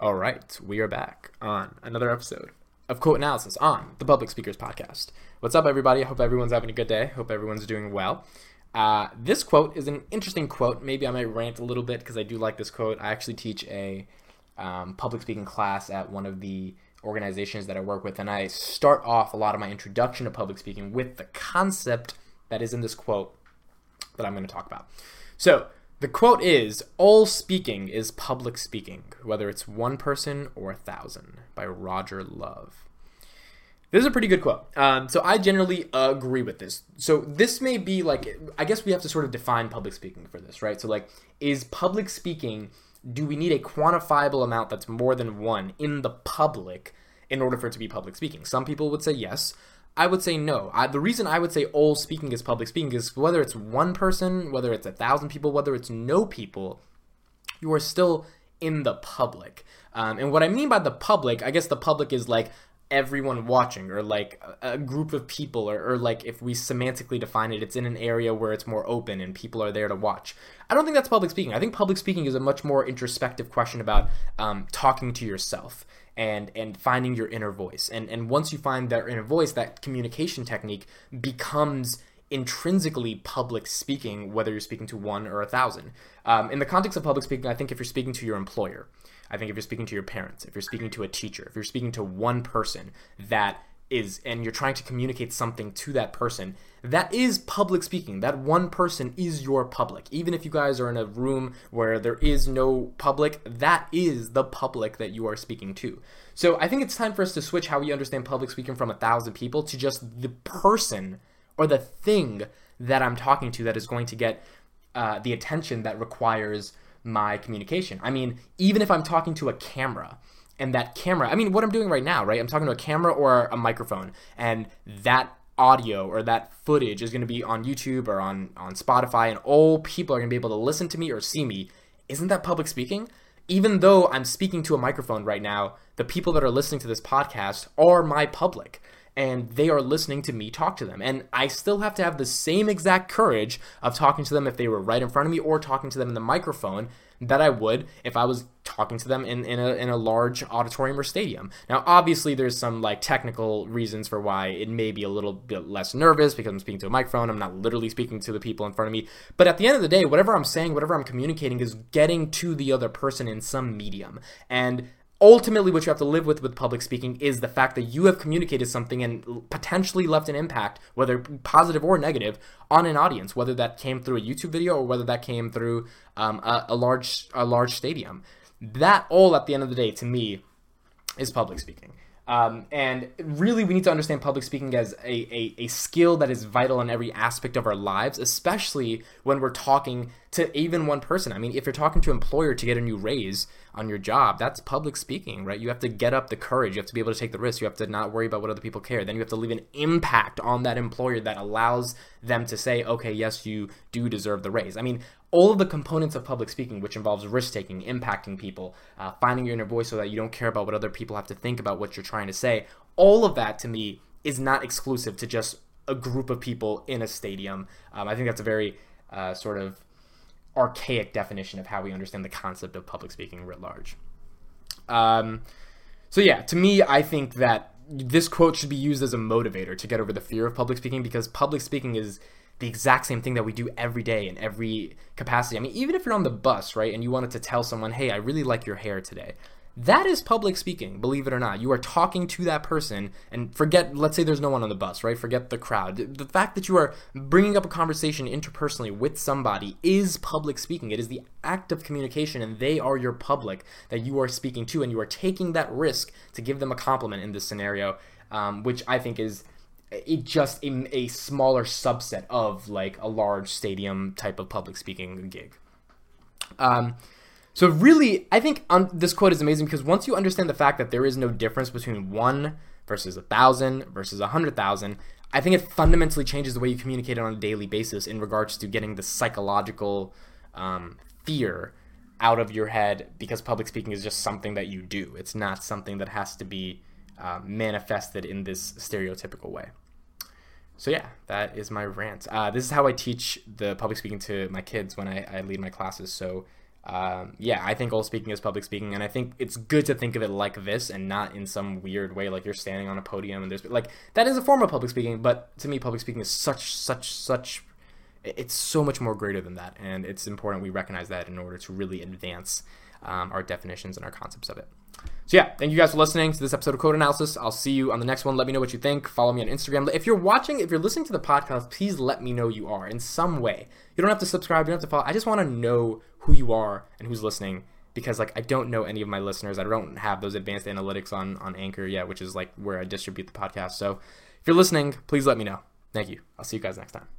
All right, we are back on another episode of Quote Analysis on the Public Speakers Podcast. What's up, everybody? I hope everyone's having a good day. Hope everyone's doing well. Uh, this quote is an interesting quote. Maybe I might rant a little bit because I do like this quote. I actually teach a um, public speaking class at one of the organizations that I work with, and I start off a lot of my introduction to public speaking with the concept that is in this quote that I'm going to talk about. So, the quote is All speaking is public speaking, whether it's one person or a thousand, by Roger Love. This is a pretty good quote. Um, so I generally agree with this. So this may be like, I guess we have to sort of define public speaking for this, right? So, like, is public speaking, do we need a quantifiable amount that's more than one in the public in order for it to be public speaking? Some people would say yes. I would say no. I, the reason I would say all speaking is public speaking is whether it's one person, whether it's a thousand people, whether it's no people, you are still in the public. Um, and what I mean by the public, I guess the public is like everyone watching or like a, group of people or, or, like if we semantically define it it's in an area where it's more open and people are there to watch i don't think that's public speaking i think public speaking is a much more introspective question about um, talking to yourself and and finding your inner voice. And and once you find that inner voice, that communication technique becomes intrinsically public speaking, whether you're speaking to one or a thousand. Um, in the context of public speaking, I think if you're speaking to your employer, I think if you're speaking to your parents, if you're speaking to a teacher, if you're speaking to one person that is and you're trying to communicate something to that person that is public speaking. That one person is your public. Even if you guys are in a room where there is no public that is the public that you are speaking to. So i think it's time for us to switch how we understand public speaking from a thousand people to just the person or the thing that i'm talking to that is going to get uh, the attention that requires my communication. I mean even if i'm talking to a camera and that camera i mean what i'm doing right now right? I'm talking to a camera or a microphone and that audio or that footage is going to be on youtube or on on spotify and all people are going to be able to listen to me or see me. Isn't that public speaking? Even though i'm speaking to a microphone right now the people that are listening to this podcast are my public and they are listening to me talk to them. And I still have to have the same exact courage of talking to them if they were right in front of me or talking to them in the microphone that I would if I was talking to them in, in, a, in a large auditorium or stadium. Now, obviously, there's some like technical reasons for why it may be a little bit less nervous because I'm speaking to a microphone. I'm not literally speaking to the people in front of me. But at the end of the day, whatever I'm saying, whatever I'm communicating is getting to the other person in some medium. And ultimately what you have to live with with public speaking is the fact that you have communicated something and potentially left an impact whether positive or negative on an audience whether that came through a youtube video or whether that came through um, a, a large a large stadium. That all at the end of the day to me is public speaking. Um, and really, we need to understand public speaking as a, a, a, skill that is vital in every aspect of our lives, especially when we're talking to even one person. I mean, if you're talking to an employer to get a new raise on your job, that's public speaking, right? You have to get up the courage. You have to be able to take the risk. You have to not worry about what other people care. Then you have to leave an impact on that employer that allows them to say, okay, yes, you do deserve the raise. I mean, all of the components of public speaking, which involves risk taking, impacting people, uh, finding your inner voice so that you don't care about what other people have to think about what you're trying to say, all of that to me is not exclusive to just a group of people in a stadium. Um, I think that's a very uh, sort of archaic definition of how we understand the concept of public speaking writ large. Um, so, yeah, to me, I think that this quote should be used as a motivator to get over the fear of public speaking because public speaking is the exact same thing that we do every day in every capacity. I mean, even if you're on the bus, right, and you wanted to tell someone, hey, I really like your hair today. That is public speaking, believe it or not. You are talking to that person and forget, let's say there's no one on the bus, right? Forget the crowd. The fact that you are bringing up a conversation interpersonally with somebody is public speaking. It is the act of communication and they are your public that you are speaking to and you are taking that risk to give them a compliment in this scenario, um, which I think is it just a, a smaller subset of like a large stadium type of public speaking gig. Um, so really, I think um, this quote is amazing because once you understand the fact that there is no difference between one versus a thousand versus a hundred thousand, I think it fundamentally changes the way you communicate on a daily basis in regards to getting the psychological um, fear out of your head because public speaking is just something that you do. It's not something that has to be uh, manifested in this stereotypical way. So yeah, that is my rant. Uh, this is how I teach the public speaking to my kids when I, I lead my classes. So um, yeah, I think all speaking is public speaking, and I think it's good to think of it like this and not in some weird way, like you're standing on a podium and there's like that is a form of public speaking. But to me, public speaking is such, such, such. It's so much more greater than that, and it's important we recognize that in order to really advance um, our definitions and our concepts of it. So yeah, thank you guys for listening to this episode of Quote Analysis. I'll see you on the next one. Let me know what you think. Follow me on Instagram. If you're watching, if you're listening to the podcast, please let me know you are in some way. You don't have to subscribe, you don't have to follow. I just want to know who you are and who's listening because like I don't know any of my listeners. I don't have those advanced analytics on on Anchor yet, which is like where I distribute the podcast. So if you're listening, please let me know. Thank you. I'll see you guys next time.